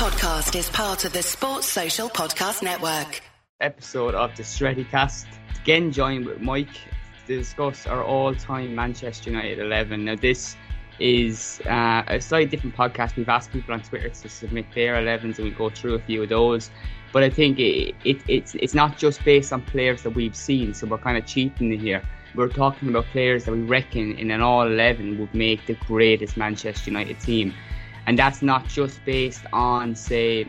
podcast is part of the Sports Social Podcast Network. Episode of the Cast. Again, joined with Mike to discuss our all time Manchester United 11. Now, this is uh, a slightly different podcast. We've asked people on Twitter to submit their 11s and we go through a few of those. But I think it, it, it's, it's not just based on players that we've seen, so we're kind of cheating here. We're talking about players that we reckon in an all 11 would make the greatest Manchester United team. And that's not just based on, say,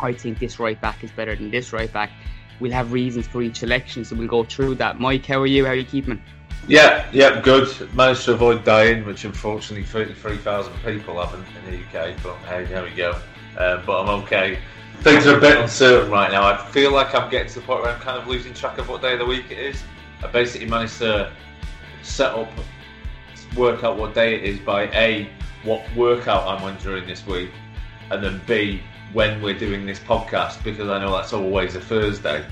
I think this right back is better than this right back. We'll have reasons for each selection, so we'll go through that. Mike, how are you? How are you keeping? Yeah, yeah, good. Managed to avoid dying, which unfortunately 33,000 people haven't in the UK, but hey, there we go. Uh, but I'm okay. Things are a bit uncertain right now. I feel like I'm getting to the point where I'm kind of losing track of what day of the week it is. I basically managed to set up, work out what day it is by A, what workout I'm on during this week, and then B, when we're doing this podcast, because I know that's always a Thursday.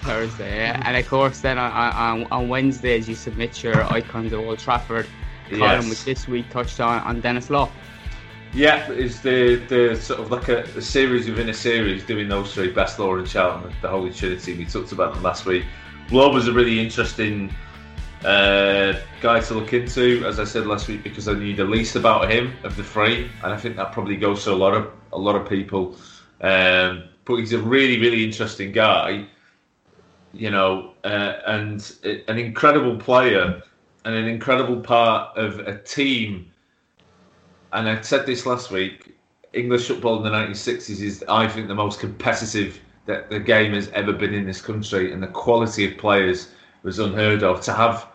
Thursday, yeah. and of course, then on, on, on Wednesdays you submit your icons of Old Trafford column, yes. which this week touched on on Denis Law. Yeah, it's the the sort of like a, a, series within a series doing those three Best Law and Charlton, the Holy Trinity. We talked about them last week. Law was a really interesting uh, guy to look into, as I said last week, because I knew the least about him of the three, and I think that probably goes to a lot of a lot of people. Um, but he's a really, really interesting guy you know, uh, and an incredible player and an incredible part of a team. And I said this last week English football in the 1960s is, I think, the most competitive that the game has ever been in this country, and the quality of players was unheard of. To have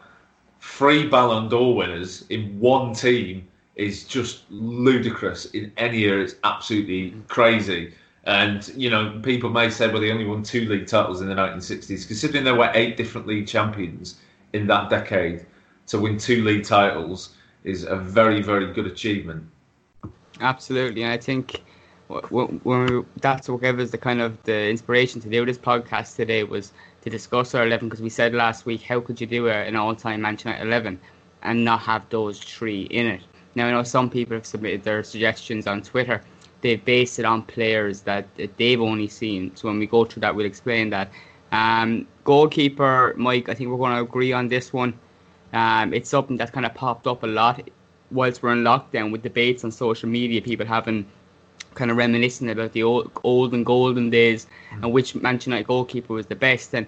three Ballon d'Or winners in one team is just ludicrous. In any year, it's absolutely crazy. And you know, people may say, well, they only won two league titles in the 1960s. Considering there were eight different league champions in that decade, to win two league titles is a very, very good achievement. Absolutely, I think we, that's what gave us the kind of the inspiration to do this podcast today was discuss our 11 because we said last week how could you do an all-time Manchester United 11 and not have those three in it. Now I know some people have submitted their suggestions on Twitter they've based it on players that, they've only seen. So when we go through that, we'll explain that. Um, goalkeeper, Mike, I think we're going to agree on this one. Um, it's something that's kind of popped up a lot whilst we're in lockdown with debates on social media, people having kind of reminiscing about the old, old and golden days and which Manchester United goalkeeper was the best. And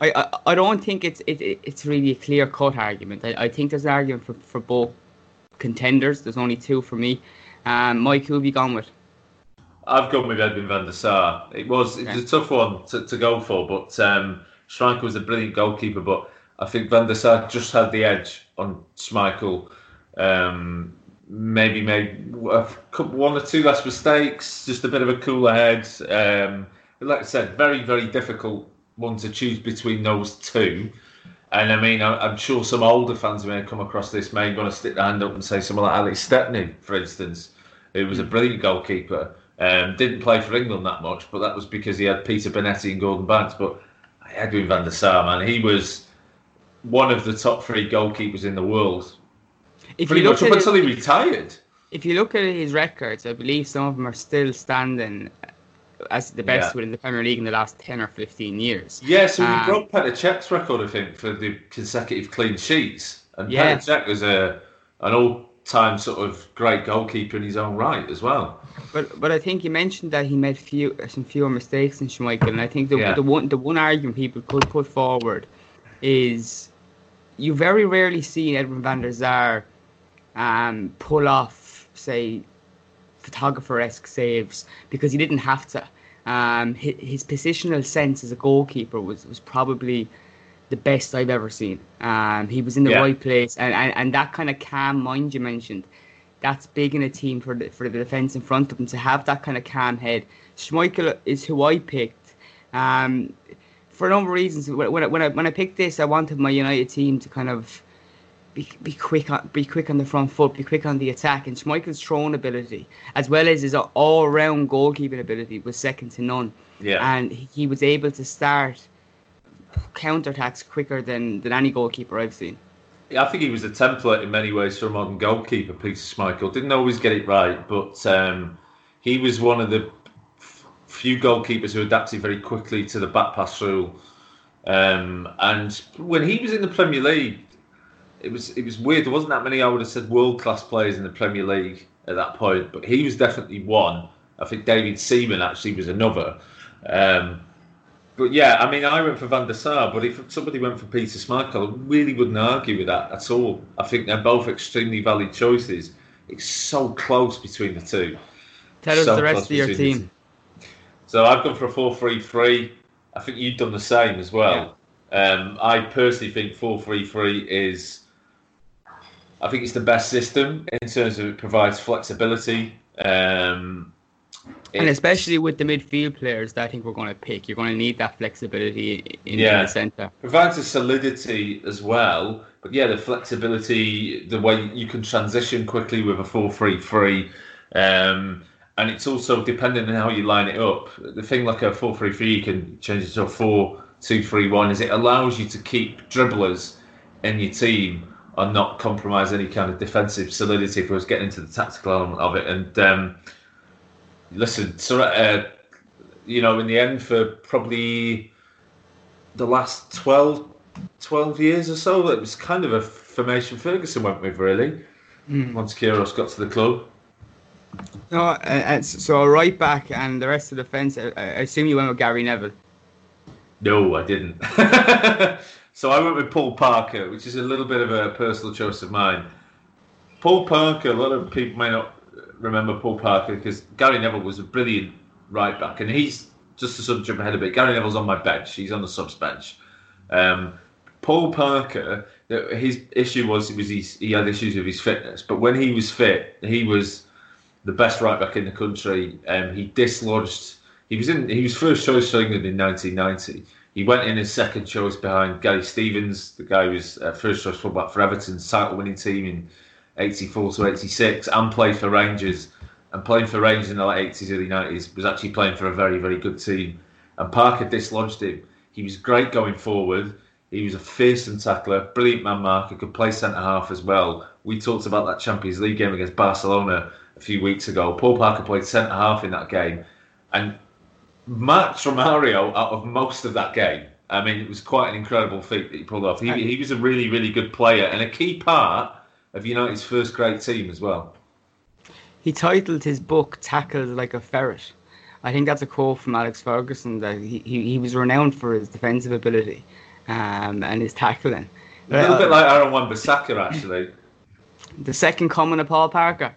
I, I, I don't think it's it, it's really a clear cut argument. I, I think there's an argument for, for both contenders. There's only two for me. Um, Mike, who have you gone with? I've gone with Edwin van der Sar. It was it was a tough one to, to go for, but um, Schmeichel was a brilliant goalkeeper. But I think van der Sar just had the edge on Schmeichel. Um, maybe made one or two less mistakes, just a bit of a cooler head. Um, like I said, very very difficult one to choose between those two. And I mean, I'm sure some older fans may have come across this may want to stick their hand up and say someone like Alex Stepney, for instance, who was a brilliant goalkeeper. Um, didn't play for England that much, but that was because he had Peter Bonetti and Gordon Banks. But Edwin van der Sar, man, he was one of the top three goalkeepers in the world. If Pretty you look much up until he retired. If you look at his records, I believe some of them are still standing as the best yeah. within the Premier League in the last 10 or 15 years. Yeah, so um, he broke Petr Cech's record, I think, for the consecutive clean sheets. And yeah. Petr Cech was a, an all time sort of great goalkeeper in his own right as well. But but I think you mentioned that he made few some fewer mistakes than Schmeichel, and I think the yeah. the one the one argument people could put forward is you very rarely see Edwin van der Sar um, pull off say photographer esque saves because he didn't have to. Um, his, his positional sense as a goalkeeper was was probably the best I've ever seen. Um, he was in the yeah. right place, and, and, and that kind of calm mind you mentioned, that's big in a team for the, for the defence in front of him to have that kind of calm head. Schmeichel is who I picked. Um, for a number of reasons, when I, when I when I picked this, I wanted my United team to kind of be, be quick on be quick on the front foot, be quick on the attack, and Schmeichel's thrown ability as well as his all round goalkeeping ability was second to none. Yeah, and he was able to start counterattacks quicker than, than any goalkeeper I've seen. Yeah, I think he was a template in many ways for a modern goalkeeper, Peter Schmeichel. Didn't always get it right, but um, he was one of the few goalkeepers who adapted very quickly to the back pass rule. Um, and when he was in the Premier League, it was it was weird. There wasn't that many I would have said world class players in the Premier League at that point, but he was definitely one. I think David Seaman actually was another. Um, but yeah, I mean, I went for Van der Sar, but if somebody went for Peter Schmeichel, I really wouldn't argue with that at all. I think they're both extremely valid choices. It's so close between the two. Tell so us the rest of your team. So I've gone for a 4 3 3. I think you've done the same as well. Yeah. Um, I personally think 4 3 3 is. I think it's the best system in terms of it provides flexibility. Um, and especially with the midfield players that I think we're going to pick, you're going to need that flexibility in, yeah. the centre. Provides a solidity as well, but yeah, the flexibility, the way you can transition quickly with a 4 3 3. Um, and it's also depending on how you line it up. The thing like a 4 3 3, you can change it to a 4 2 3 1, is it allows you to keep dribblers in your team and not compromise any kind of defensive solidity if I was getting into the tactical element of it. And um, listen, so, uh, you know, in the end, for probably the last 12, 12 years or so, it was kind of a formation Ferguson went with, really, mm. once Queiroz got to the club. No, uh, so right back and the rest of the fence. I, I assume you went with Gary Neville. No, I didn't. so I went with Paul Parker, which is a little bit of a personal choice of mine. Paul Parker, a lot of people may not remember Paul Parker because Gary Neville was a brilliant right back, and he's just to sort of jump ahead a bit. Gary Neville's on my bench; he's on the subs bench. Um, Paul Parker, his issue was was he had issues with his fitness, but when he was fit, he was the best right back in the country. Um, he dislodged. He was in. He was first choice for England in 1990. He went in as second choice behind Gary Stevens, the guy who was uh, first choice fullback for Everton's title-winning team in 84 to 86 and played for Rangers. And playing for Rangers in the late 80s, early 90s was actually playing for a very, very good team. And Parker dislodged him. He was great going forward. He was a fearsome tackler, brilliant man marker, could play centre half as well. We talked about that Champions League game against Barcelona a few weeks ago. Paul Parker played centre half in that game and marked Romario out of most of that game. I mean, it was quite an incredible feat that he pulled off. He, he was a really, really good player and a key part of United's first great team as well. He titled his book "Tackled Like a Ferret." I think that's a quote from Alex Ferguson that he, he, he was renowned for his defensive ability um, and his tackling. A little uh, bit like Aaron Wan-Bissaka, actually. The second coming of Paul Parker.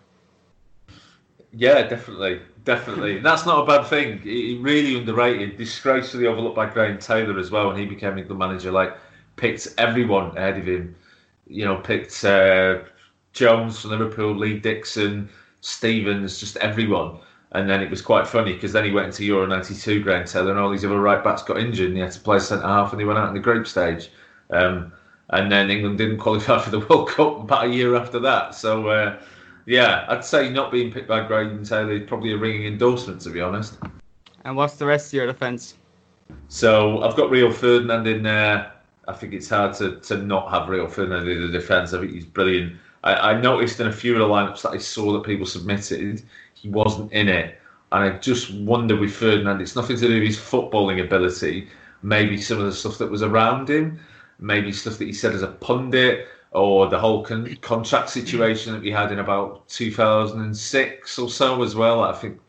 Yeah, definitely, definitely. That's not a bad thing. He really underrated, disgracefully overlooked by Graham Taylor as well when he became England manager. Like picked everyone ahead of him you know, picked uh, Jones from Liverpool, Lee Dixon, Stevens, just everyone. And then it was quite funny because then he went into Euro 92 Graham Taylor and all these other right backs got injured and he had to play centre half and he went out in the group stage. Um, and then England didn't qualify for the World Cup about a year after that. So, uh, yeah, I'd say not being picked by Graham Taylor is probably a ringing endorsement, to be honest. And what's the rest of your defence? So I've got Rio Ferdinand in there. I think it's hard to, to not have Rio Ferdinand in the defence. I think he's brilliant. I, I, noticed in a few of the lineups that I saw that people submitted, he wasn't in it. And I just wonder with Ferdinand, it's nothing to do with his footballing ability, maybe some of the stuff that was around him, maybe stuff that he said as a pundit, or the whole con- contract situation that we had in about 2006 or so as well. I think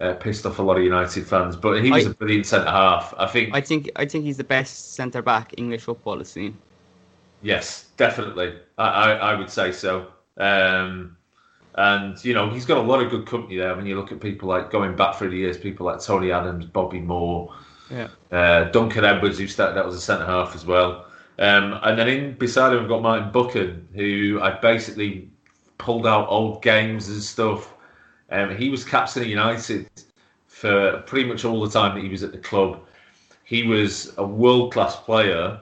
uh, pissed off a lot of United fans. But he was I, a brilliant centre half. I think. I think. I think he's the best centre back English football has seen. Yes, definitely. I, I, I would say so. Um, and you know he's got a lot of good company there. When you look at people like going back through the years, people like Tony Adams, Bobby Moore, yeah, uh, Duncan Edwards, who started out as a centre half as well. Um, and then in beside him, we've got Martin Buchan, who I basically pulled out old games and stuff um, he was captain of United for pretty much all the time that he was at the club. He was a world class player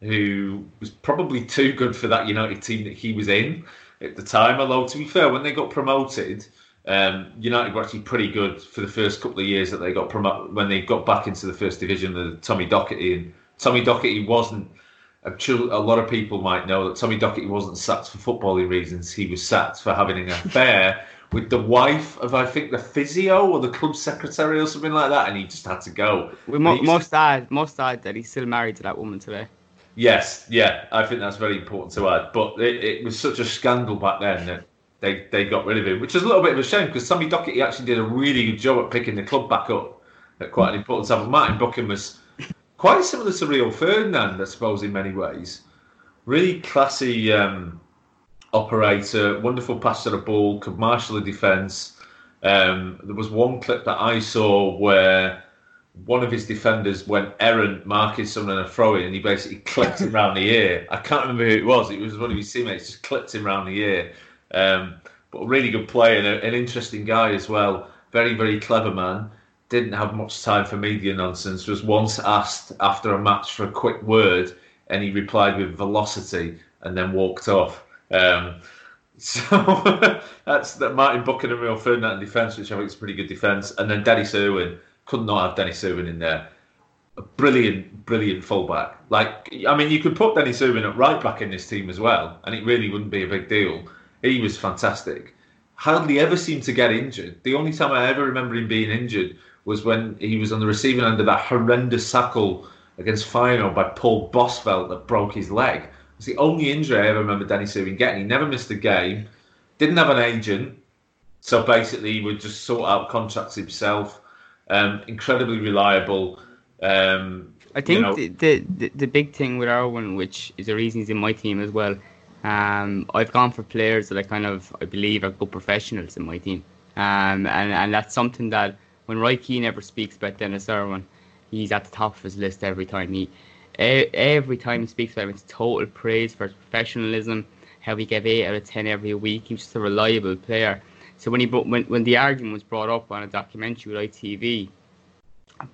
who was probably too good for that United team that he was in at the time. Although, to be fair, when they got promoted, um, United were actually pretty good for the first couple of years that they got promoted when they got back into the first division. The Tommy Docherty and Tommy Docherty wasn't. A lot of people might know that Tommy Docherty wasn't sacked for footballing reasons. He was sacked for having an affair with the wife of I think the physio or the club secretary or something like that, and he just had to go. We mo- most add, most add that he's still married to that woman today. Yes, yeah, I think that's very important to add. But it, it was such a scandal back then that they, they got rid of him, which is a little bit of a shame because Sammy Docherty actually did a really good job at picking the club back up at quite an mm. important time. Martin Buchan was quite similar to Rio Ferdinand, I suppose, in many ways. Really classy um, operator, wonderful pass to the ball, could marshal a defence. Um, there was one clip that I saw where one of his defenders went errant marking someone in a throw in and he basically clipped him around the ear. I can't remember who it was. It was one of his teammates just clipped him around the ear. Um, but a really good player and a, an interesting guy as well. Very, very clever man. Didn't have much time for media nonsense. Was once asked after a match for a quick word and he replied with velocity and then walked off. Um, so that's that Martin Buchan and Rio Ferdinand in defence, which I think is a pretty good defence. And then Denis Irwin could not have Denis Irwin in there. A brilliant, brilliant fullback. Like, I mean, you could put Denis Irwin at right back in this team as well, and it really wouldn't be a big deal. He was fantastic. Hardly ever seemed to get injured. The only time I ever remember him being injured was when he was on the receiving end of that horrendous tackle against Feyenoord by Paul Bosvelt that broke his leg. It's the only injury I ever remember Danny Irwin getting. He never missed a game. Didn't have an agent, so basically he would just sort out contracts himself. Um, incredibly reliable. Um, I think you know, the, the, the big thing with Irwin, which is the reason he's in my team as well, um, I've gone for players that I kind of I believe are good professionals in my team, um, and and that's something that when Roy Keane ever speaks about Denis Irwin, he's at the top of his list every time. He every time he speaks about him, it's total praise for his professionalism, how he gave eight out of ten every week. He was just a reliable player. So when he brought, when when the argument was brought up on a documentary with ITV,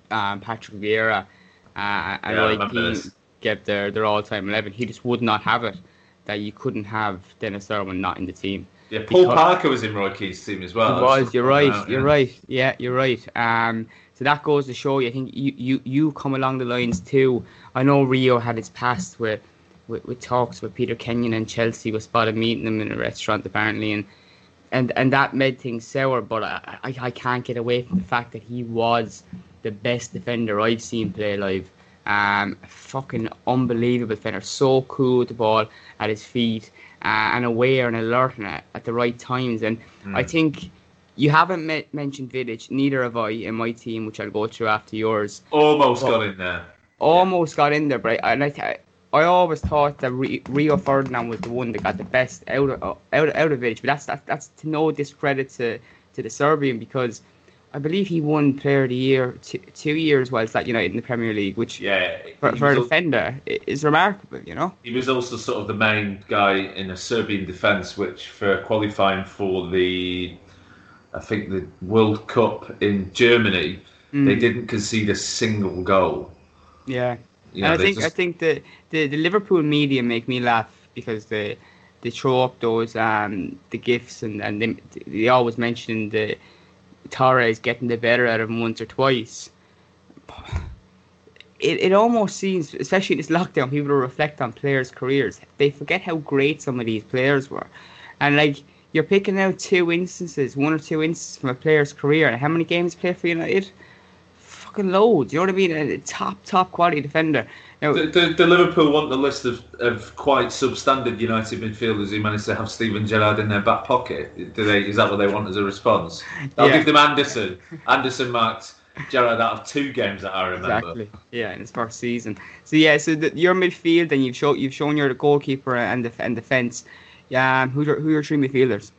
um, Patrick Vieira uh, and yeah, Roy Keane get their their all time eleven. He just would not have it that you couldn't have Denis Irwin not in the team. Yeah, Paul because, Parker was in Roy Keane's team as well. He was. You're right. Out, you're yeah. right. Yeah, you're right. Um, so that goes to show you. I think you, you, you come along the lines too. I know Rio had his past with, with, with talks with Peter Kenyon and Chelsea was spotted meeting them in a restaurant apparently, and and and that made things sour. But I, I, I can't get away from the fact that he was the best defender I've seen play live. Um, fucking unbelievable defender, so cool with the ball at his feet uh, and aware and alert at, at the right times. And mm. I think you haven't met, mentioned Vidic, neither have I in my team, which I'll go through after yours. Almost but got in there. Almost got in there, but I, and I, I always thought that Rio Ferdinand was the one that got the best out of out, out of Vidic, but that's that's, that's to no discredit to, to the Serbian because I believe he won Player of the Year two, two years whilst at United in the Premier League, which yeah, for, for a defender is remarkable. You know, he was also sort of the main guy in a Serbian defence, which for qualifying for the, I think the World Cup in Germany, mm. they didn't concede a single goal. Yeah, you know, and I think just... I think the, the the Liverpool media make me laugh because they they throw up those um the gifts and and they, they always mention the Torres getting the better out of him once or twice. It, it almost seems, especially in this lockdown, people reflect on players' careers. They forget how great some of these players were. And like, you're picking out two instances, one or two instances from a player's career. And how many games played for United? Fucking loads. You know what I mean? A top, top quality defender. Now, the, the, the, Liverpool want the list of, of quite substandard United midfielders who managed to have Steven Gerrard in their back pocket. Do they? Is that what they want as a response? I'll yeah. give them Anderson. Anderson marked Gerrard out of two games that I remember. Exactly. Yeah, in his first season. So yeah, so the, your midfield, and you've shown you've shown you're the goalkeeper and the and defence. Yeah, um, who are, who are your three midfielders?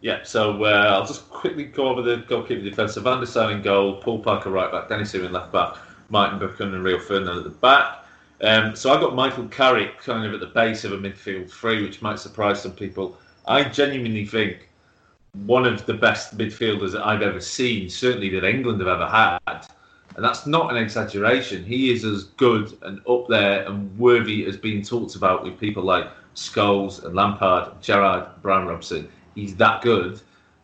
Yeah, so uh, I'll just quickly go over the goalkeeper defence. So Van der Sar in goal, Paul Parker right back, Denis Irwin left back, Martin Buchan and Rio Ferdinand at the back. Um, so I've got Michael Carrick kind of at the base of a midfield three, which might surprise some people. I genuinely think one of the best midfielders that I've ever seen, certainly that England have ever had. And that's not an exaggeration. He is as good and up there and worthy as being talked about with people like Scholes and Lampard, Gerrard, Brian Robson. He's that good.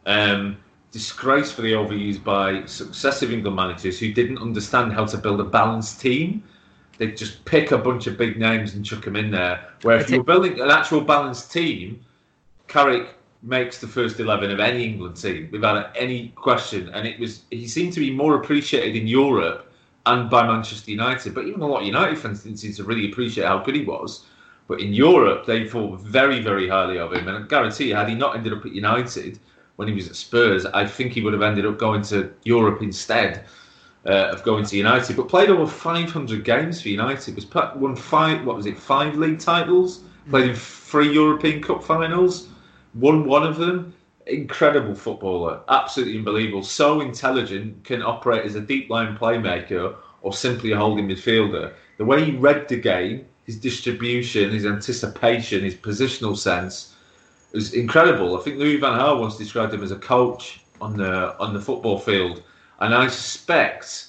Um, disgracefully overused by successive England managers who didn't understand how to build a balanced team they just pick a bunch of big names and chuck them in there. Where if you were building an actual balanced team, Carrick makes the first eleven of any England team without any question, and it was he seemed to be more appreciated in Europe and by Manchester United. But even a lot of United fans didn't seem to really appreciate how good he was. But in Europe, they thought very, very highly of him, and I guarantee you, had he not ended up at United when he was at Spurs, I think he would have ended up going to Europe instead. Uh, of going to United, but played over 500 games for United. Was won five, what was it, five league titles? Played in three European Cup finals won one of them. Incredible footballer, absolutely unbelievable. So intelligent, can operate as a deep line playmaker or simply a holding midfielder. The way he read the game, his distribution, his anticipation, his positional sense was incredible. I think Louis van Gaal once described him as a coach on the on the football field, and I suspect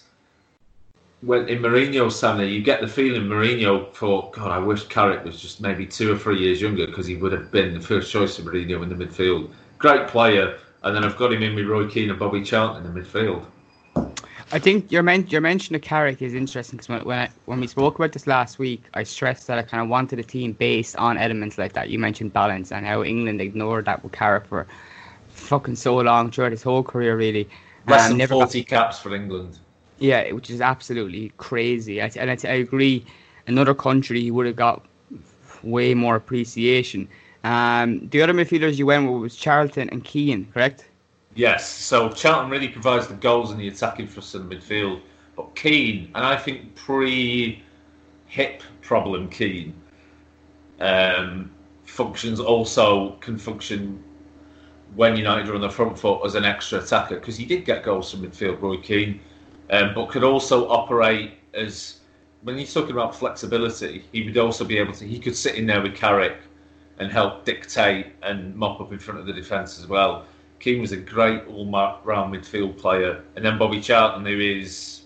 when in Mourinho's there, you get the feeling Mourinho thought, God, I wish Carrick was just maybe two or three years younger because he would have been the first choice of Mourinho in the midfield. Great player, and then I've got him in with Roy Keane and Bobby Charlton in the midfield. I think your, men- your mention of Carrick is interesting because when, when, when we spoke about this last week, I stressed that I kind of wanted a team based on elements like that. You mentioned balance and how England ignored that with Carrick for fucking so long throughout his whole career, really. Less than 40 got... caps for England. Yeah, which is absolutely crazy. I, and I, I agree. Another country would have got way more appreciation. Um, the other midfielders you went with was Charlton and Keane, correct? Yes. So Charlton really provides the goals and the attacking thrust in the midfield, but Keane, and I think pre-hip problem Keane, um, functions also can function when United were on the front foot as an extra attacker because he did get goals from midfield. Roy Keane um, but could also operate as when he's talking about flexibility, he would also be able to. He could sit in there with Carrick and help dictate and mop up in front of the defence as well. Keane was a great all-round midfield player, and then Bobby Charlton, who is,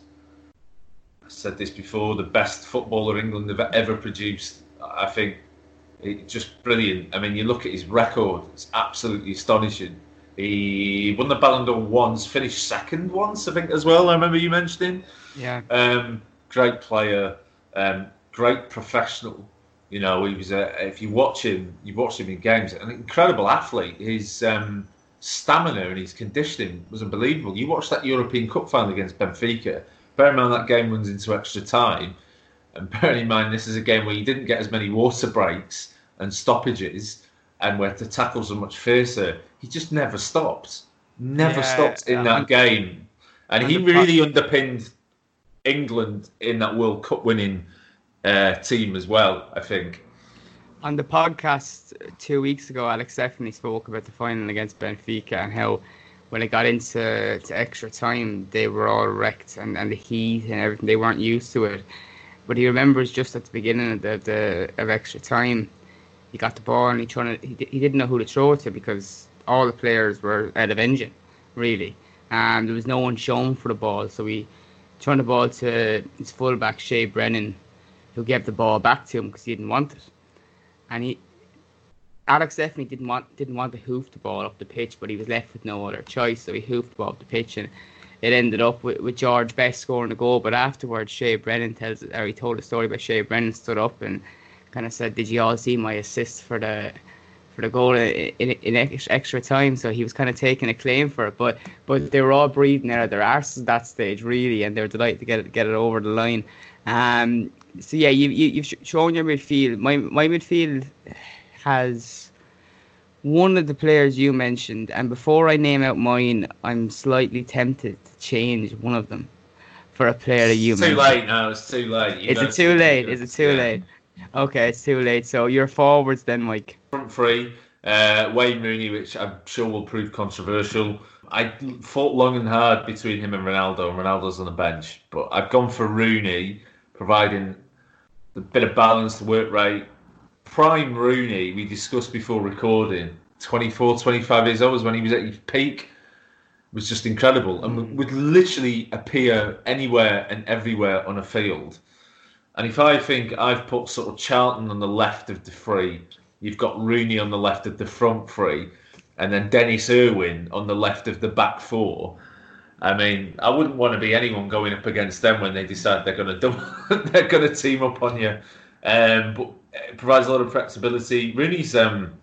I said this before, the best footballer England have ever produced. I think it's just brilliant. I mean, you look at his record; it's absolutely astonishing. He won the Ballon d'Or once, finished second once, I think, as well. I remember you mentioning. Yeah. Um, great player, um, great professional. You know, he was a. If you watch him, you watch him in games, an incredible athlete. His um, stamina and his conditioning was unbelievable. You watch that European Cup final against Benfica. Bear in mind that game runs into extra time, and bearing in mind this is a game where you didn't get as many water breaks and stoppages and where the tackles are much fiercer. He just never stopped, never yeah, stopped in that game, and he really underpinned England in that World Cup winning uh, team as well. I think. On the podcast two weeks ago, Alex Stepney spoke about the final against Benfica and how when it got into extra time, they were all wrecked and, and the heat and everything. They weren't used to it. But he remembers just at the beginning of the, the of extra time, he got the ball and he trying to, he, he didn't know who to throw it to because all the players were out of engine, really. And there was no one shown for the ball, so he turned the ball to his fullback Shay Brennan, who gave the ball back to him because he didn't want it. And he, Alex Stepney didn't want didn't want to hoof the ball up the pitch, but he was left with no other choice, so he hoofed the ball up the pitch, and it ended up with, with George Best scoring the goal. But afterwards, Shay Brennan tells, or he told a story about Shay Brennan stood up and kind of said, "Did you all see my assist for the for the goal in, in, in extra time?" So he was kind of taking a claim for it. But but they were all breathing out of their arses at that stage, really, and they were delighted to get it get it over the line. Um, so yeah, you, you you've shown your midfield. My my midfield has one of the players you mentioned, and before I name out mine, I'm slightly tempted to change one of them for a player that you it's mentioned. Too late now. It's too late. You is it too late? Is it too yeah. late? Okay, it's too late. So you're forwards then, Mike. Front three, uh, Wayne Rooney, which I'm sure will prove controversial. I fought long and hard between him and Ronaldo, and Ronaldo's on the bench. But I've gone for Rooney, providing a bit of balanced work rate. Prime Rooney, we discussed before recording, 24, 25 years old was when he was at his peak. Was just incredible and would literally appear anywhere and everywhere on a field. And if I think I've put sort of Charlton on the left of the three, you've got Rooney on the left of the front three, and then Denis Irwin on the left of the back four. I mean, I wouldn't want to be anyone going up against them when they decide they're going to they're going to team up on you. Um, but it provides a lot of flexibility. Rooney's um,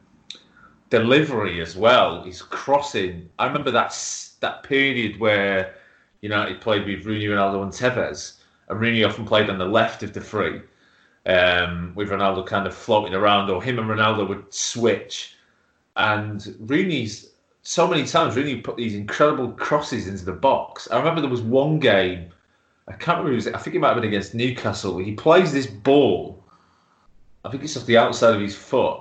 delivery as well. He's crossing. I remember that that period where United played with Rooney, Ronaldo, and Tevez, and Rooney often played on the left of the three, um, with Ronaldo kind of floating around, or him and Ronaldo would switch. And Rooney's so many times Rooney put these incredible crosses into the box. I remember there was one game. I can't remember. Was, I think it might have been against Newcastle. He plays this ball. I think it's off the outside of his foot,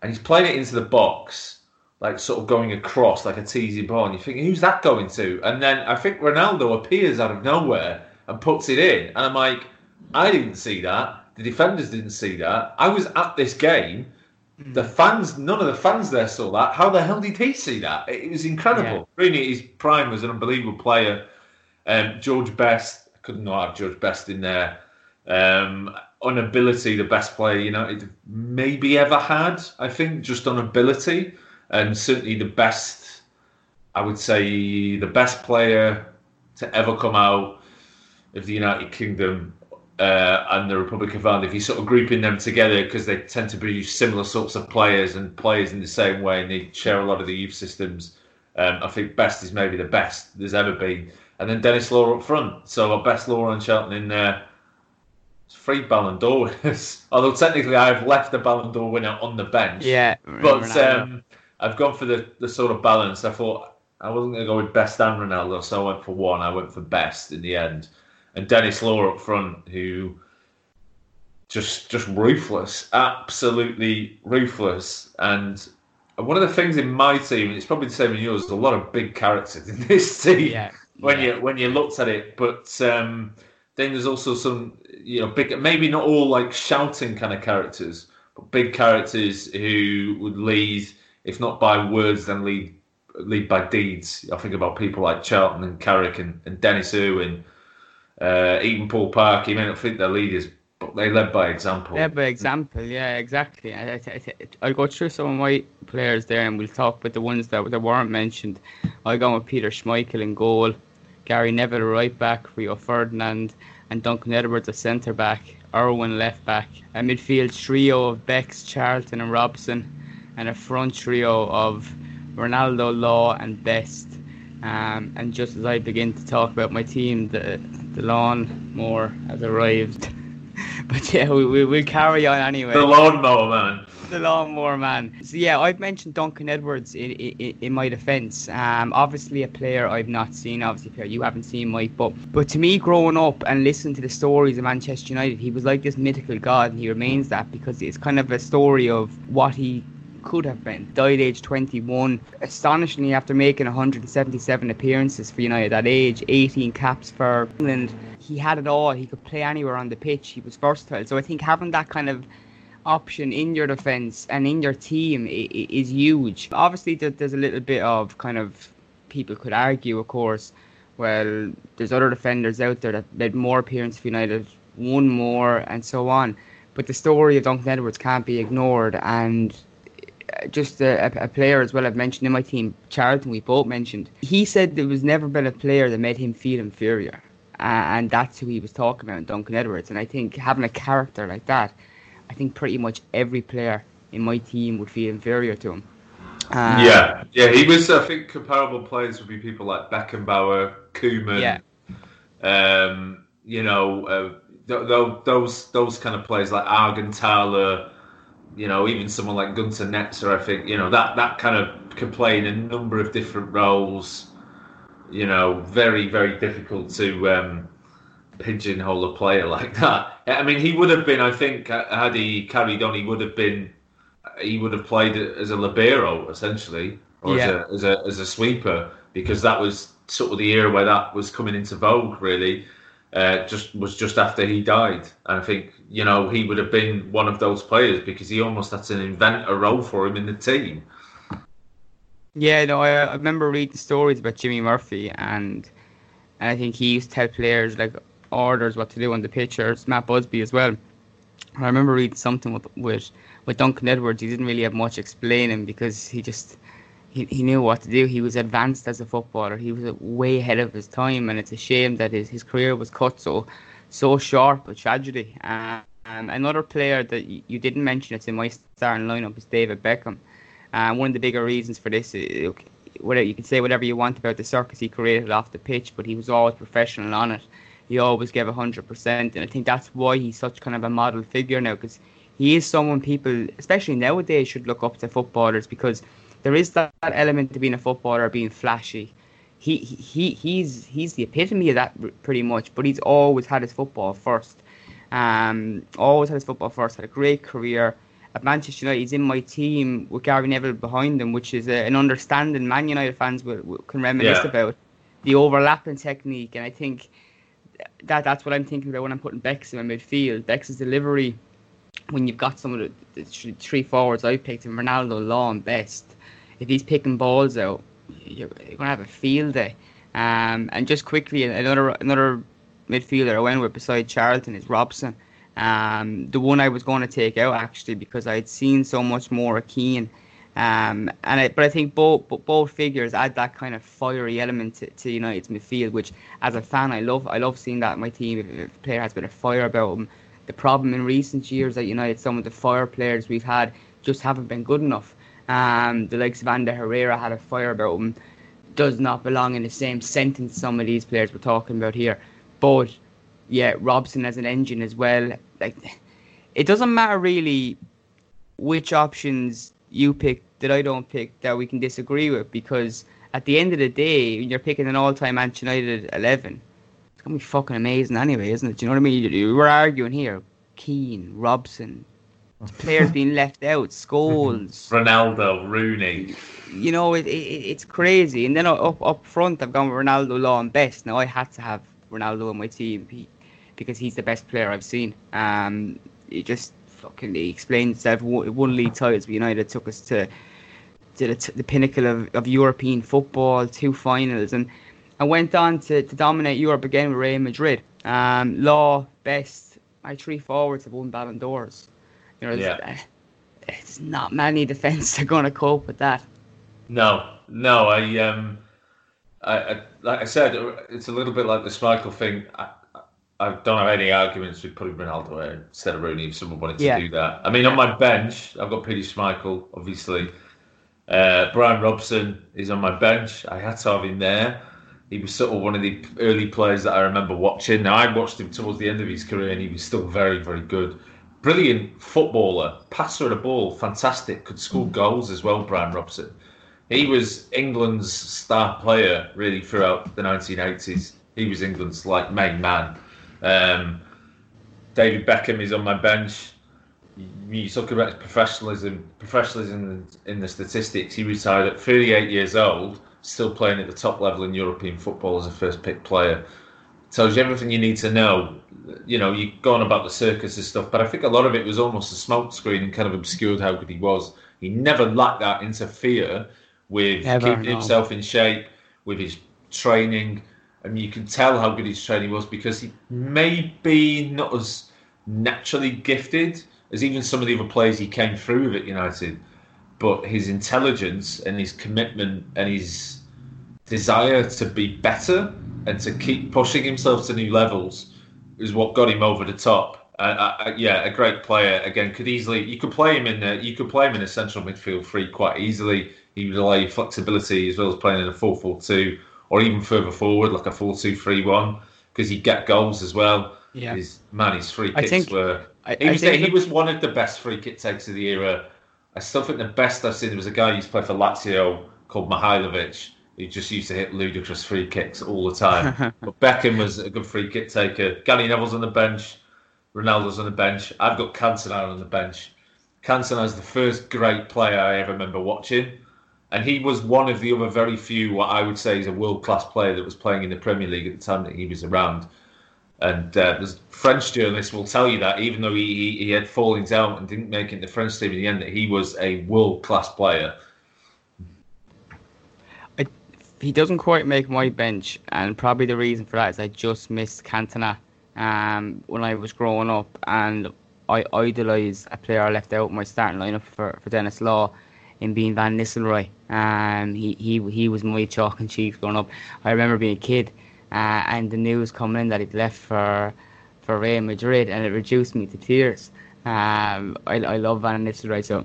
and he's playing it into the box, like sort of going across like a teasy ball. And you think, who's that going to? And then I think Ronaldo appears out of nowhere and puts it in. And I'm like, I didn't see that. The defenders didn't see that. I was at this game. The hmm. fans, none of the fans there saw that. How the hell did he see that? It was incredible. Yeah. Really, his prime was an unbelievable player. Um, George Best, I couldn't not have George Best in there. Um, on ability, the best player United maybe ever had. I think just on ability, and certainly the best. I would say the best player to ever come out of the United Kingdom uh, and the Republic of Ireland. If you're sort of grouping them together because they tend to be similar sorts of players and players in the same way, and they share a lot of the youth systems. Um, I think Best is maybe the best there's ever been, and then Denis Law up front. So our Best Law and Charlton in there three Ballon d'Or winners. Although technically I've left the Ballon d'Or winner on the bench. Yeah, but um, I've gone for the, the sort of balance. I thought I wasn't going to go with Best and Ronaldo, so I went for one. I went for Best in the end, and Denis Law up front, who just just ruthless, absolutely ruthless. And one of the things in my team, and it's probably the same in yours, there's a lot of big characters in this team. Yeah. When yeah. you when you looked at it, but um, then there's also some you know big maybe not all like shouting kind of characters but big characters who would lead if not by words then lead lead by deeds i think about people like charlton and carrick and, and denis irwin uh, even paul park may not think they're leaders but they led by example. Led by example yeah exactly. I, I, will go through some of my players there and we'll talk about the ones that, that weren't mentioned i'll go with peter schmeichel in goal Gary Neville right back, Rio Ferdinand, and Duncan Edwards a centre back, Irwin left back, a midfield trio of Becks, Charlton, and Robson, and a front trio of Ronaldo, Law, and Best. Um, and just as I begin to talk about my team, the the lawn more has arrived. but yeah, we, we will carry on anyway. The lawnmower man the lawnmower man. So yeah, I've mentioned Duncan Edwards in in, in my defence. Um, obviously a player I've not seen. Obviously, player you haven't seen, Mike. But but to me, growing up and listening to the stories of Manchester United, he was like this mythical god, and he remains that because it's kind of a story of what he could have been. Died age 21. Astonishingly, after making 177 appearances for United at age, 18 caps for England, he had it all. He could play anywhere on the pitch. He was versatile. So I think having that kind of option in your defence and in your team is huge. Obviously, there's a little bit of kind of people could argue, of course. Well, there's other defenders out there that made more appearances for United, won more, and so on. But the story of Duncan Edwards can't be ignored, and just a, a, player as well I've mentioned in my team, Charlton, we both mentioned. He said there was never been a player that made him feel inferior, uh, and that's who he was talking about, Duncan Edwards. And I think having a character like that I think pretty much every player in my team would feel inferior to him. Um, yeah, yeah, he was. I think comparable players would be people like Beckenbauer, Koeman. Yeah. Um, you know, uh, th- th- those those kind of players like Augenthaler. You know, even someone like Gunter Netzer. I think you know that that kind of can play in a number of different roles. You know, very very difficult to um, pigeonhole a player like that. I mean, he would have been. I think uh, had he carried on, he would have been. He would have played as a libero essentially, or yeah. as, a, as a as a sweeper, because that was sort of the era where that was coming into vogue. Really, uh, just was just after he died, and I think you know he would have been one of those players because he almost had to invent a role for him in the team. Yeah, no, I, I remember reading stories about Jimmy Murphy, and and I think he used to tell players like orders what to do on the pitch, or Matt Busby as well. I remember reading something with with with Duncan Edwards. He didn't really have much explaining because he just he, he knew what to do. He was advanced as a footballer. He was way ahead of his time, and it's a shame that his, his career was cut so so short. But tragedy. Um, another player that you didn't mention, it's in my starting lineup, is David Beckham. And one of the bigger reasons for this, uh, whatever you can say whatever you want about the circus he created off the pitch, but he was always professional on it. He always gave hundred percent, and I think that's why he's such kind of a model figure now, because he is someone people, especially nowadays, should look up to footballers because there is that element to being a footballer, being flashy. He, he he's he's the epitome of that pretty much, but he's always had his football first. Um, always had his football first. Had a great career at Manchester United. He's in my team with Gary Neville behind him, which is a, an understanding Man United fans will, will can reminisce yeah. about the overlapping technique. And I think that that's what I'm thinking about when I'm putting Becks in my midfield. Becks's delivery, when you've got some of the, the three forwards I picked, and Ronaldo, Law, and Best, if he's picking balls out, you're, gonna have a field day. Um, and just quickly, another another midfielder I went with beside Charlton is Robson. Um, the one I was going to take out actually because I had seen so much more Keane. Um, and I, but I think both both figures add that kind of fiery element to, to United's midfield, which as a fan I love. I love seeing that in my team. If, a player has been a bit of fire about him, the problem in recent years at United, some of the fire players we've had just haven't been good enough. Um, the likes of Ander Herrera had a fire about him. Does not belong in the same sentence some of these players we're talking about here. But yeah, Robson as an engine as well. Like it doesn't matter really which options you pick that I don't pick that we can disagree with because at the end of the day, when you're picking an all-time Manchester United eleven, it's gonna be fucking amazing anyway, isn't it? Do you know what I mean? We're arguing here. Keane, Robson, players being left out, Scholes, Ronaldo, Rooney. You know, it, it, it's crazy. And then up up front, I've gone with Ronaldo, Law, and Best. Now I had to have Ronaldo on my team he, because he's the best player I've seen. Um, it just fucking he explained himself. One league titles with United took us to to the, the pinnacle of, of European football, two finals, and I went on to, to dominate Europe again with Real Madrid. Um, Law, Best, my three forwards have won Ballon d'Ors. You know, yeah. it's not many defenses are going to cope with that. No, no, I um, I, I, like I said, it's a little bit like the Schmeichel thing. I, I don't have any arguments with putting Ronaldo in instead of Rooney if someone wanted to yeah. do that. I mean, on my bench, I've got Peter Schmeichel, obviously. Uh, Brian Robson is on my bench. I had to have him there. He was sort of one of the early players that I remember watching. Now, I watched him towards the end of his career and he was still very, very good. Brilliant footballer, passer of the ball, fantastic, could score goals as well, Brian Robson he was England's star player really throughout the 1980s. He was England's like main man. Um, David Beckham is on my bench. You talk about his professionalism, professionalism in the statistics. He retired at 38 years old, still playing at the top level in European football as a first pick player. Tells you everything you need to know. You know, you go on about the circus and stuff, but I think a lot of it was almost a smokescreen and kind of obscured how good he was. He never let that interfere with Ever, keeping no. himself in shape, with his training. and you can tell how good his training was because he may be not as naturally gifted as even some of the other players he came through with at United. But his intelligence and his commitment and his desire to be better and to keep pushing himself to new levels is what got him over the top. Uh, uh, yeah, a great player. Again, could easily you could play him in the, you could play him in a central midfield three quite easily. He would allow you flexibility as well as playing in a 4 4 2 or even further forward, like a 4 2 3 1, because he'd get goals as well. Yeah. His, man, his free kicks think, were. I, he, was, he was one of the best free kick takes of the era. I still think the best I've seen was a guy who used to play for Lazio called Mihajlovic, who just used to hit ludicrous free kicks all the time. but Beckham was a good free kick taker. Gary Neville's on the bench. Ronaldo's on the bench. I've got Cantona on the bench. Cantona's the first great player I ever remember watching and he was one of the other very few what I would say is a world class player that was playing in the Premier League at the time that he was around. And uh, the French journalists will tell you that even though he, he, he had fallings out and didn't make it in the French team in the end, that he was a world class player. He doesn't quite make my bench, and probably the reason for that is I just missed Cantona um, when I was growing up, and I idolised a player I left out my starting lineup for, for Denis Law in being Van Nistelrooy. Um, he, he, he was my chalk and cheese growing up. I remember being a kid uh, and the news coming in that he'd left for for Real Madrid and it reduced me to tears. Um, I, I love Van Nistelrooy, so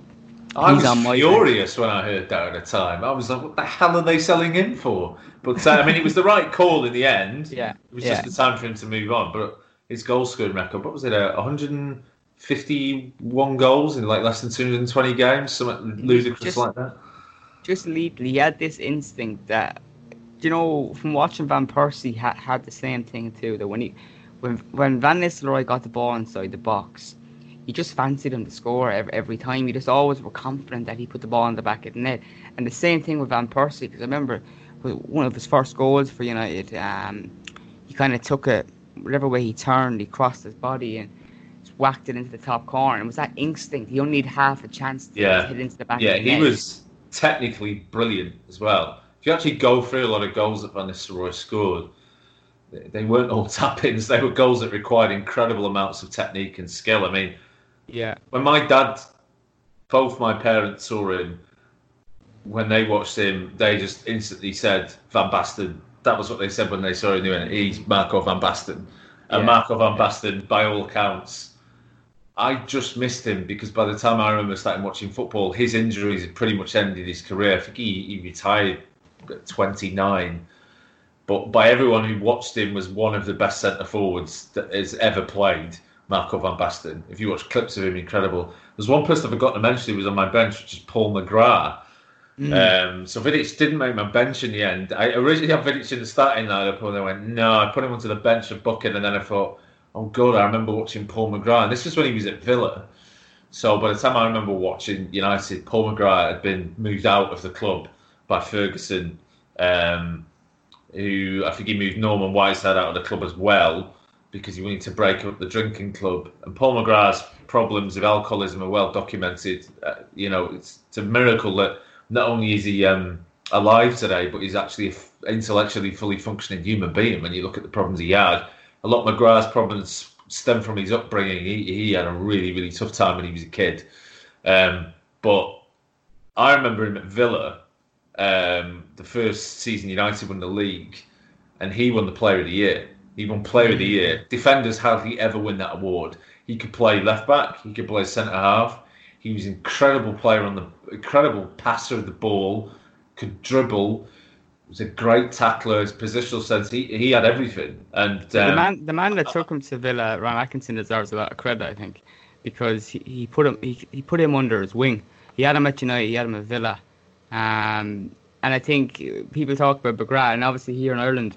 I was furious when I heard that at the time. I was like, "What the hell are they selling him for?" But uh, I mean, it was the right call in the end. Yeah, it was yeah. just the time for him to move on. But his goal scoring record, what was it? Uh, 151 goals in like less than 220 games, something ludicrous just, like that. Just lethal. He had this instinct that, you know, from watching Van Persie, had had the same thing too. That when he, when when Van Nistelrooy got the ball inside the box he just fancied him to score every, every time. He just always were confident that he put the ball in the back of the net. And the same thing with Van Persie, because I remember one of his first goals for United, um, he kind of took it, whatever way he turned, he crossed his body and whacked it into the top corner. It was that instinct. He only needed half a chance to yeah. hit into the back yeah, he was technically brilliant as well. If you actually go through a lot of goals that Van Nistelrooy scored, they weren't all tap-ins. They were goals that required incredible amounts of technique and skill. I mean, yeah. When my dad, both my parents saw him, when they watched him, they just instantly said Van Basten. That was what they said when they saw him doing it. He's Marco Van Basten. And yeah. Marco Van Basten, by all accounts, I just missed him because by the time I remember starting watching football, his injuries had pretty much ended his career. I think he, he retired at 29. But by everyone who watched him, was one of the best centre forwards that has ever played. Marco van Basten. If you watch clips of him, incredible. There's one person I forgot to mention who was on my bench, which is Paul McGrath. Mm. Um, so Vidic didn't make my bench in the end. I originally had Vidic in the starting lineup, and I went, no, I put him onto the bench of Buchan, and then I thought, oh god, I remember watching Paul McGrath. And this is when he was at Villa. So by the time I remember watching United, Paul McGrath had been moved out of the club by Ferguson, um, who I think he moved Norman Whiteside out of the club as well because you need to break up the drinking club. And Paul McGrath's problems of alcoholism are well documented. Uh, you know, it's, it's, a miracle that not only is he um, alive today, but he's actually an intellectually fully functioning human being. When you look at the problems he had, a lot of McGrath's problems stem from his upbringing. He, he had a really, really tough time when he was a kid. Um, but I remember him at Villa, um, the first season United won the league, and he won the Player of the Year he won Player of the Year. Defenders hardly ever win that award. He could play left back. He could play centre half. He was an incredible player on the incredible passer of the ball. Could dribble. Was a great tackler. His positional sense. He he had everything. And um, the man the man that took him to Villa, Ron Atkinson, deserves a lot of credit. I think because he, he put him he, he put him under his wing. He had him at United. He had him at Villa. Um, and I think people talk about McGrath, and obviously here in Ireland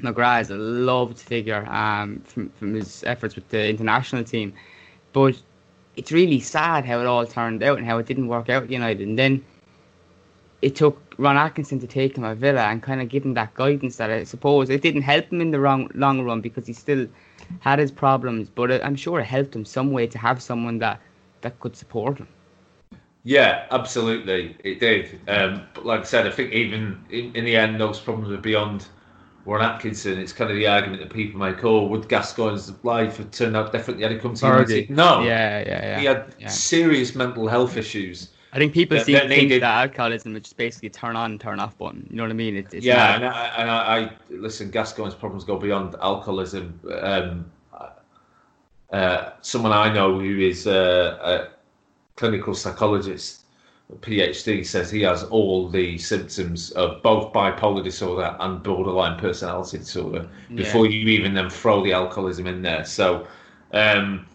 McGrath is a loved figure um, from, from his efforts with the international team. But it's really sad how it all turned out and how it didn't work out at United. And then it took Ron Atkinson to take him at Villa and kind of give him that guidance that I suppose it didn't help him in the wrong, long run because he still had his problems, but I'm sure it helped him some way to have someone that, that could support him. Yeah, absolutely, it did. Um, but like I said, I think even in, in the end, those problems were beyond Ron Atkinson, it's kind of the argument that people make. Oh, would Gascoigne's life have turned out differently had he come to United? No. Yeah, yeah, yeah. He had yeah. serious mental health issues. I think people that, seem that think that alcoholism is just basically turn on, and turn off button. You know what I mean? It, yeah, and, I, and I, I, listen. Gascoigne's problems go beyond alcoholism. Um, uh, someone I know who is a clinical psychologist PhD says he has all the symptoms of both bipolar disorder and borderline personality disorder yeah. before you even then throw the alcoholism in there. So, um,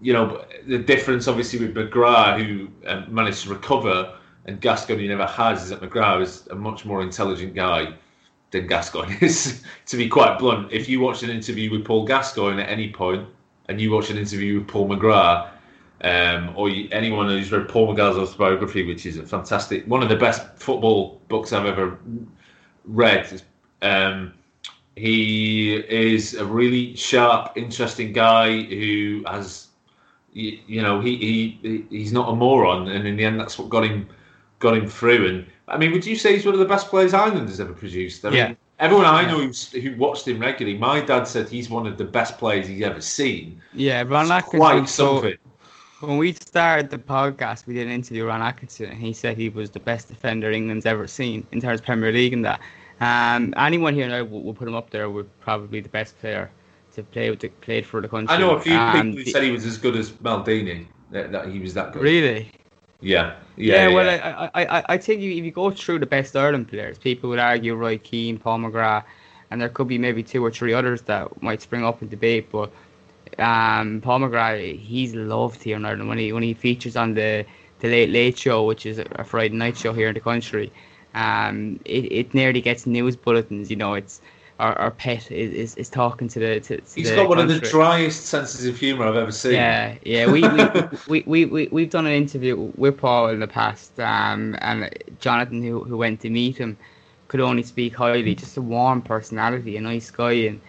you know, the difference obviously with McGrath, who um, managed to recover, and Gascoigne you never has, is that McGrath is a much more intelligent guy than Gascoigne is. to be quite blunt, if you watch an interview with Paul Gascoigne at any point, and you watch an interview with Paul McGrath, um, or anyone who's read Paul McGrath's autobiography, which is a fantastic, one of the best football books I've ever read. Um, he is a really sharp, interesting guy who has, you, you know, he, he he's not a moron, and in the end, that's what got him got him through. And I mean, would you say he's one of the best players Ireland has ever produced? I yeah. Mean, everyone I know who watched him regularly, my dad said he's one of the best players he's ever seen. Yeah, Ron Atkinson. Quite something. When we started the podcast, we did an interview with Ron Atkinson, and he said he was the best defender England's ever seen in terms of Premier League and that. Um, anyone here now will, will put him up there with probably the best player to play with, the, played for the country. I know a few um, people who said he was as good as Maldini. That, that he was that good. Really? Yeah, yeah. yeah well, yeah. I, I, I think if you go through the best Ireland players, people would argue Roy Keane, Paul McGrath, and there could be maybe two or three others that might spring up in debate. But um, Paul McGrath, he's loved here in Ireland when he when he features on the the Late Late Show, which is a Friday night show here in the country. Um, it, it nearly gets news bulletins. You know, it's our, our pet is, is, is talking to the. To, to He's the got one country. of the driest senses of humour I've ever seen. Yeah, yeah. We we, we, we, we we've done an interview with Paul in the past, um, and Jonathan, who who went to meet him, could only speak highly. Just a warm personality, a nice guy, and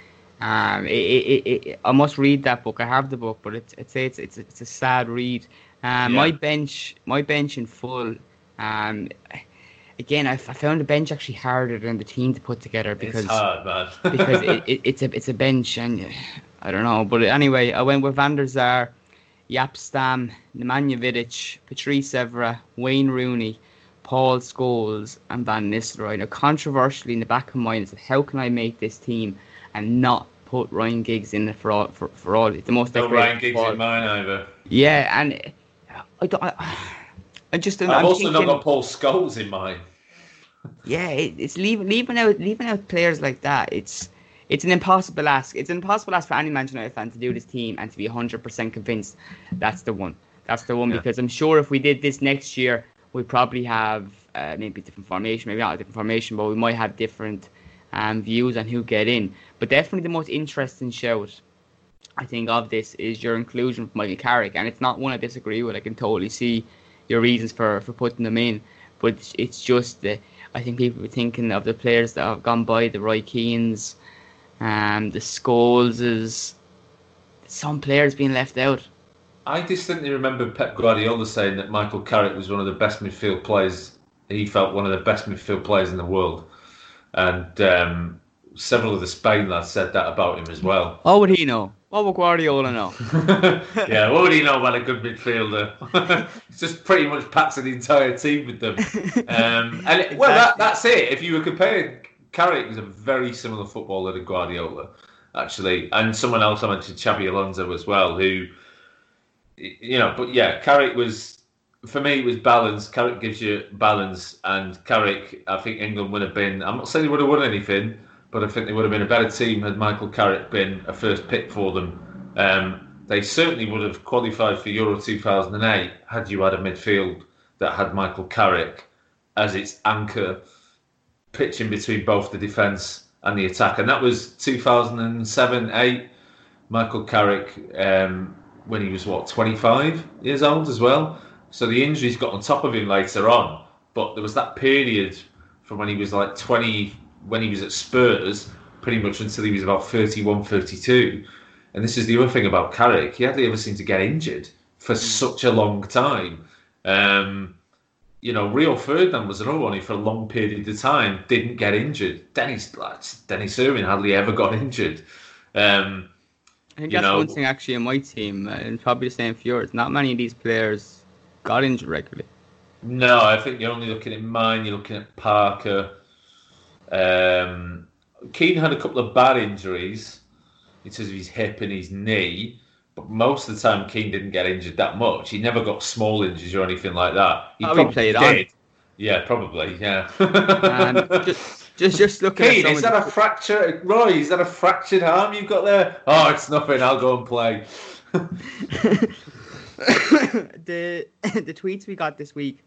um, it, it, it, I must read that book. I have the book, but it's it's it's it's, it's a sad read. Um, Yeah. My bench, my bench in full. Um, again, I found the bench actually harder than the team to put together because it's hard, because it, it, it's a it's a bench and I don't know. But anyway, I went with Van der Sar, Jaap Stam, Nemanja Vidic, Patrice Evra, Wayne Rooney, Paul Scholes, and Van Nistelrooy. Now, controversially, in the back of my mind, is how can I make this team and not put Ryan Giggs in it for all for, for all the most no decorated Ryan Giggs in mine either. Yeah, and I don't. I, I just I've I'm also thinking, not got Paul Scholes in mine. yeah, it, it's leaving leaving out leaving out players like that. It's it's an impossible ask. It's an impossible ask for any Manchester United fan to do this team and to be hundred percent convinced that's the one. That's the one Yeah. because I'm sure if we did this next year, we probably have uh, maybe a different formation, maybe not a different formation, but we might have different um, views on who get in. But definitely the most interesting shout, I think, of this is your inclusion of Michael Carrick, and it's not one I disagree with. I can totally see your reasons for, for putting them in, but it's, just the I think people were thinking of the players that have gone by, the Roy Keanes, um, the Scholeses, some players being left out. I distinctly remember Pep Guardiola saying that Michael Carrick was one of the best midfield players. He felt one of the best midfield players in the world, and um, several of the Spain lads said that about him as well. What would he know? What would Guardiola know? yeah, what would he know about a good midfielder? He's just pretty much packs the entire team with them. Um, and it- well, that, that's it. If you were comparing, Carrick is a very similar footballer to Guardiola, actually, and someone else I mentioned, Xabi Alonso as well, who, you know, but yeah, Carrick was for me it was balance. Carrick gives you balance, and Carrick, I think England would have been. I'm not saying he would have won anything, but I think they would have been a better team had Michael Carrick been a first pick for them. Um, they certainly would have qualified for Euro 2008 had you had a midfield that had Michael Carrick as its anchor, pitching between both the defence and the attack. And that was 2007 8. Michael Carrick, um, when he was what 25 years old as well. So the injuries got on top of him later on. But there was that period from when he was like 20, when he was at Spurs, pretty much until he was about 31, 32. And this is the other thing about Carrick. He hardly ever seemed to get injured for such a long time. Um, you know, Rio Ferdinand was another one who, for a long period of time, didn't get injured. Denis, like, Denis Irwin hardly ever got injured. Um, I think You that's know- one thing actually in my team, uh, and probably the same for yours. Not many of these players got injured regularly. No, I think you're only looking at mine. You're looking at Parker. Um, Keane had a couple of bad injuries in terms of his hip and his knee, but most of the time Keane didn't get injured that much. He never got small injuries or anything like that. He Probably probably played on. did. Yeah, probably. Yeah. Um, just, just, just looking Keane, at is that a fracture? Roy, is that a fractured arm you've got there? Oh, it's nothing. I'll go and play. the the tweets we got this week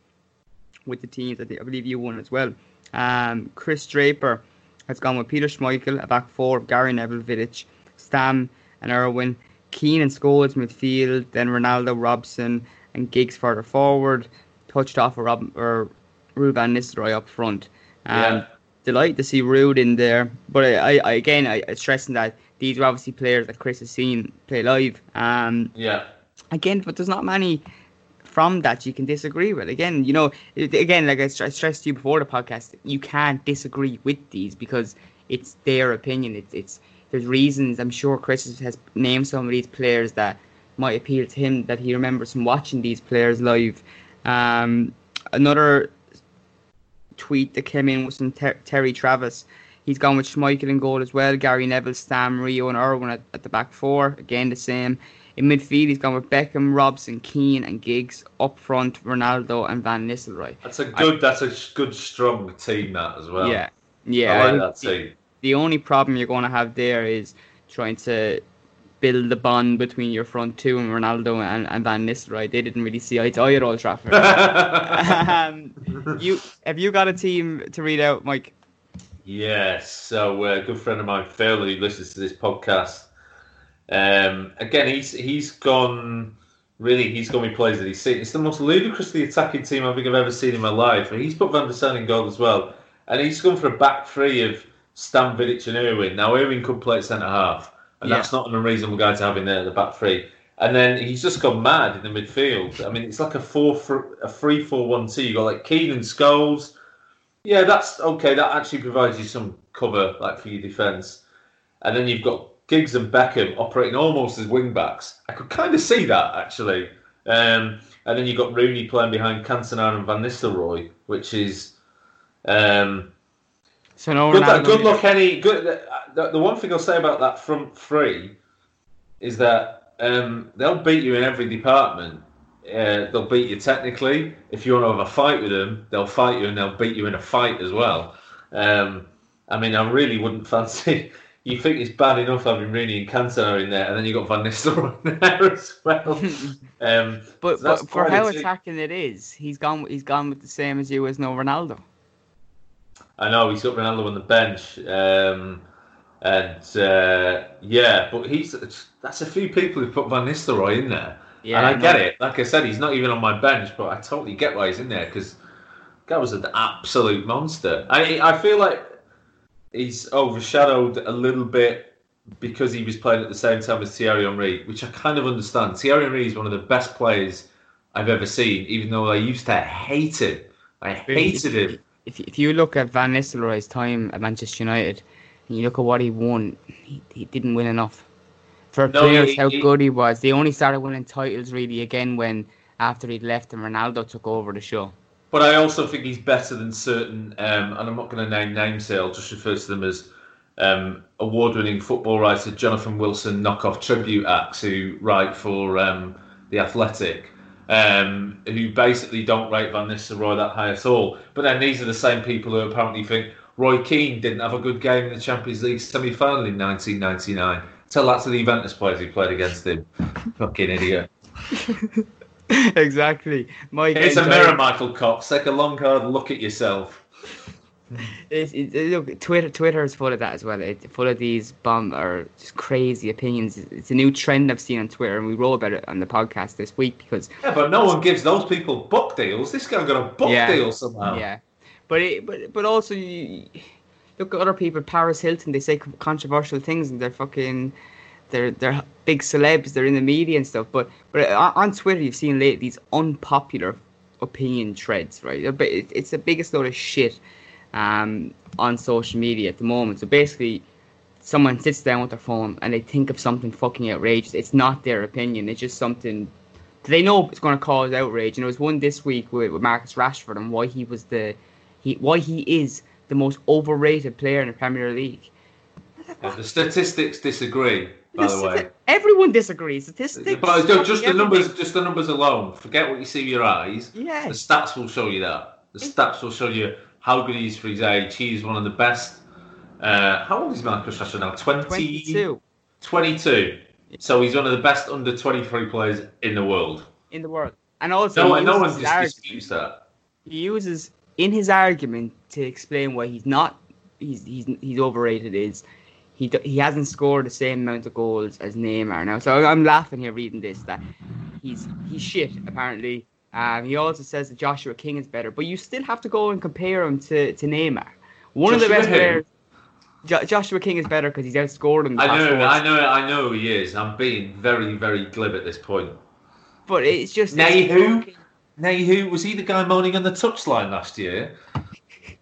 with the teams. I, think, I believe you won as well. Um, Chris Draper has gone with Peter Schmeichel, a back four, Gary Neville, Vidic, Stam, and Irwin. Keane and Scholes midfield, then Ronaldo, Robson, and Giggs further forward. Touched off a Rob or Ruud van Nistelrooy up front. Um, Yeah. Delighted to see Ruud in there, but I, I again I, I stressing that these are obviously players that Chris has seen play live. Um, Yeah. again, but there's not many from that you can disagree with. Again, you know, again, like I I stressed to you before the podcast, you can't disagree with these because it's their opinion. It's it's there's reasons. I'm sure Chris has named some of these players that might appeal to him that he remembers from watching these players live. Um, another tweet that came in was from Ter- Terry Travis. He's gone with Schmeichel in goal as well. Gary Neville, Stam, Rio, and Irwin at, at the back four. Again, the same. In midfield, he's gone with Beckham, Robson, Keane, and Giggs. Up front, Ronaldo and Van Nistelrooy. That's a good. I, that's a good, strong team. That as well. Yeah, yeah. I like that team. The, the only problem you're going to have there is trying to build the bond between your front two and Ronaldo and, and Van Nistelrooy. They didn't really see eye to eye at Old Trafford. um, you have you got a team to read out, Mike? Yes. So uh, a good friend of mine, Phil, who listens to this podcast, um, again, he's he's gone. Really, he's gone with players that he's seen. It's the most ludicrously attacking team I think I've ever seen in my life. And he's put Van der Sar in goal as well, and he's gone for a back three of Stam, Vidic, and Irwin. Now Irwin could play at centre half, and yeah. that's not an unreasonable guy to have in there at the back three. And then he's just gone mad in the midfield. I mean, it's like a four, a three, four, one, two. You got like Keane and Scholes. Yeah, that's okay. That actually provides you some cover, like for your defence. And then you've got Giggs and Beckham operating almost as wing backs. I could kind of see that actually. Um, and then you've got Rooney playing behind Cantona and Van Nistelrooy, which is. Um, so no good, luck, good luck, any good. The, the, one thing I'll say about that front three is that um, they'll beat you in every department. Uh, they'll beat you technically. If you want to have a fight with them, they'll fight you and they'll beat you in a fight as well. Um, I mean, I really wouldn't fancy you think it's bad enough having Rooney and Cantona in there, and then you got Van Nistelrooy in there as well. Um, but, so but for how attacking it is, he's gone. He's gone with the same as you as no Ronaldo. I know he's got Ronaldo on the bench, um, and uh, yeah, but he's that's a few people who put Van Nistelrooy in there, yeah, and I, get it. Like I said, he's not even on my bench, but I totally get why he's in there because that was an absolute monster. I I feel like he's overshadowed a little bit because he was playing at the same time as Thierry Henry, which I kind of understand. Thierry Henry is one of the best players I've ever seen, even though I used to hate him. I hated him. If, if you look at Van Nistelrooy's time at Manchester United, and you look at what he won, he, he didn't win enough. For no, players, he, how he, good he was. They only started winning titles really again when after he'd left and Ronaldo took over the show. But I also think he's better than certain, um, and I'm not going to name names here. I'll just refer to them as um, award-winning football writer Jonathan Wilson knockoff tribute acts who write for um, the Athletic, um, who basically don't rate Van Nistelrooy that high at all. But then these are the same people who apparently think Roy Keane didn't have a good game in the Champions League semi-final in 1999. Tell that to the Juventus players who played against him. Fucking idiot. exactly. It's a mirror, Michael Cox. Take a long, hard look at yourself. It's, it, look, Twitter Twitter is full of that as well. It's full of these bomb or just crazy opinions. It's a new trend I've seen on Twitter, and we wrote about it on the podcast this week because yeah, but no one gives those people book deals. This guy got a book yeah, deal somehow. Yeah, but it, but but also you, look at other people. Paris Hilton, they say controversial things, and they're fucking they're they're big celebs. They're in the media and stuff. But but on Twitter, you've seen late these unpopular opinion threads, right? But It's the biggest load of shit um, on social media at the moment. So basically, someone sits down with their phone and they think of something fucking outrageous. It's not their opinion. It's just something they know it's going to cause outrage. And there was one this week with, with Marcus Rashford and why he was the he why he is the most overrated player in the Premier League. Yeah, the statistics disagree by the, the way. Everyone disagrees. Statistics. But just the numbers, just the numbers alone. Forget what you see with your eyes. Yeah. The stats will show you that. The stats will show you how good he is for his age. He's one of the best. Uh, how old is Marcus Rashford now? 20, 22. 22. So he's one of the best under 23 players in the world. In the world. And also, no, no one disputes that. He uses in his argument to explain why he's not he's he's he's overrated is he he hasn't scored the same amount of goals as Neymar now. So I'm laughing here reading this that he's he's shit apparently. Um, he also says that Joshua King is better, but you still have to go and compare him to, to Neymar. One Joshua of the best players. Jo- Joshua King is better because he's outscored him. I know, I know, I know he is. I'm being very, very glib at this point. But it's just. Who? Nay, who? Was he the guy moaning on the touchline last year?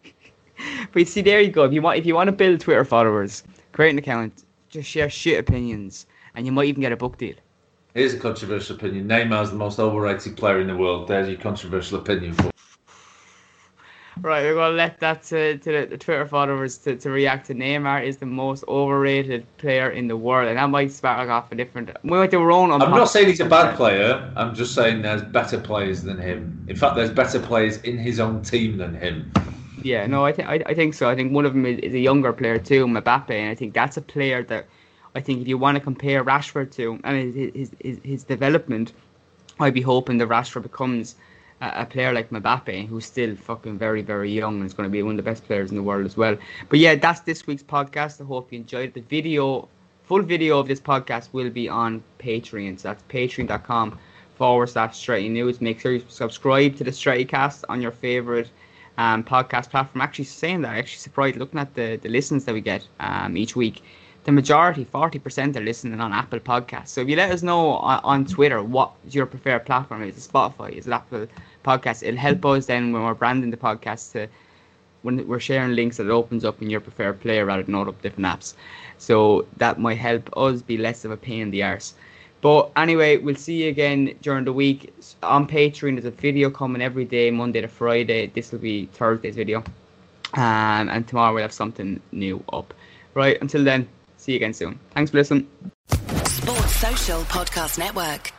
but see, there you go. If you want, if you want to build Twitter followers, create an account, just share shit opinions, and you might even get a book deal. Here's a controversial opinion. Neymar's the most overrated player in the world. There's your controversial opinion for. Right, we're going to let that to, to the, the Twitter followers to, to react to Neymar is the most overrated player in the world, and that might spark off a different. We went to our own. I'm not saying he's a bad player. I'm just saying there's better players than him. In fact, there's better players in his own team than him. Yeah, no, I think I, I think so. I think one of them is, a younger player too, Mbappe, and I think that's a player that I think if you want to compare Rashford to and his his, his development, I'd be hoping that Rashford becomes a, player like Mbappe, who's still fucking very, very young and is going to be one of the best players in the world as well. But yeah, that's this week's podcast. I hope you enjoyed. The video, full video of this podcast will be on Patreon. So that's patreon.com forward slash Stretty News. Make sure you subscribe to the Stretty Cast on your favorite um, podcast platform. Actually, saying that, I'm actually surprised looking at the, the listens that we get um, each week the majority, 40%, are listening on Apple Podcasts. So if you let us know on, on Twitter what your preferred platform is, Spotify, is Apple Podcasts, it'll help us then when we're branding the podcast to when we're sharing links that it opens up in your preferred player rather than all up different apps. So that might help us be less of a pain in the arse. But anyway, we'll see you again during the week on Patreon. There's a video coming every day, Monday to Friday. This will be Thursday's video. Um, and tomorrow we'll have something new up. Right, until then, See you again soon. Thanks for listening. Sports Social Podcast Network.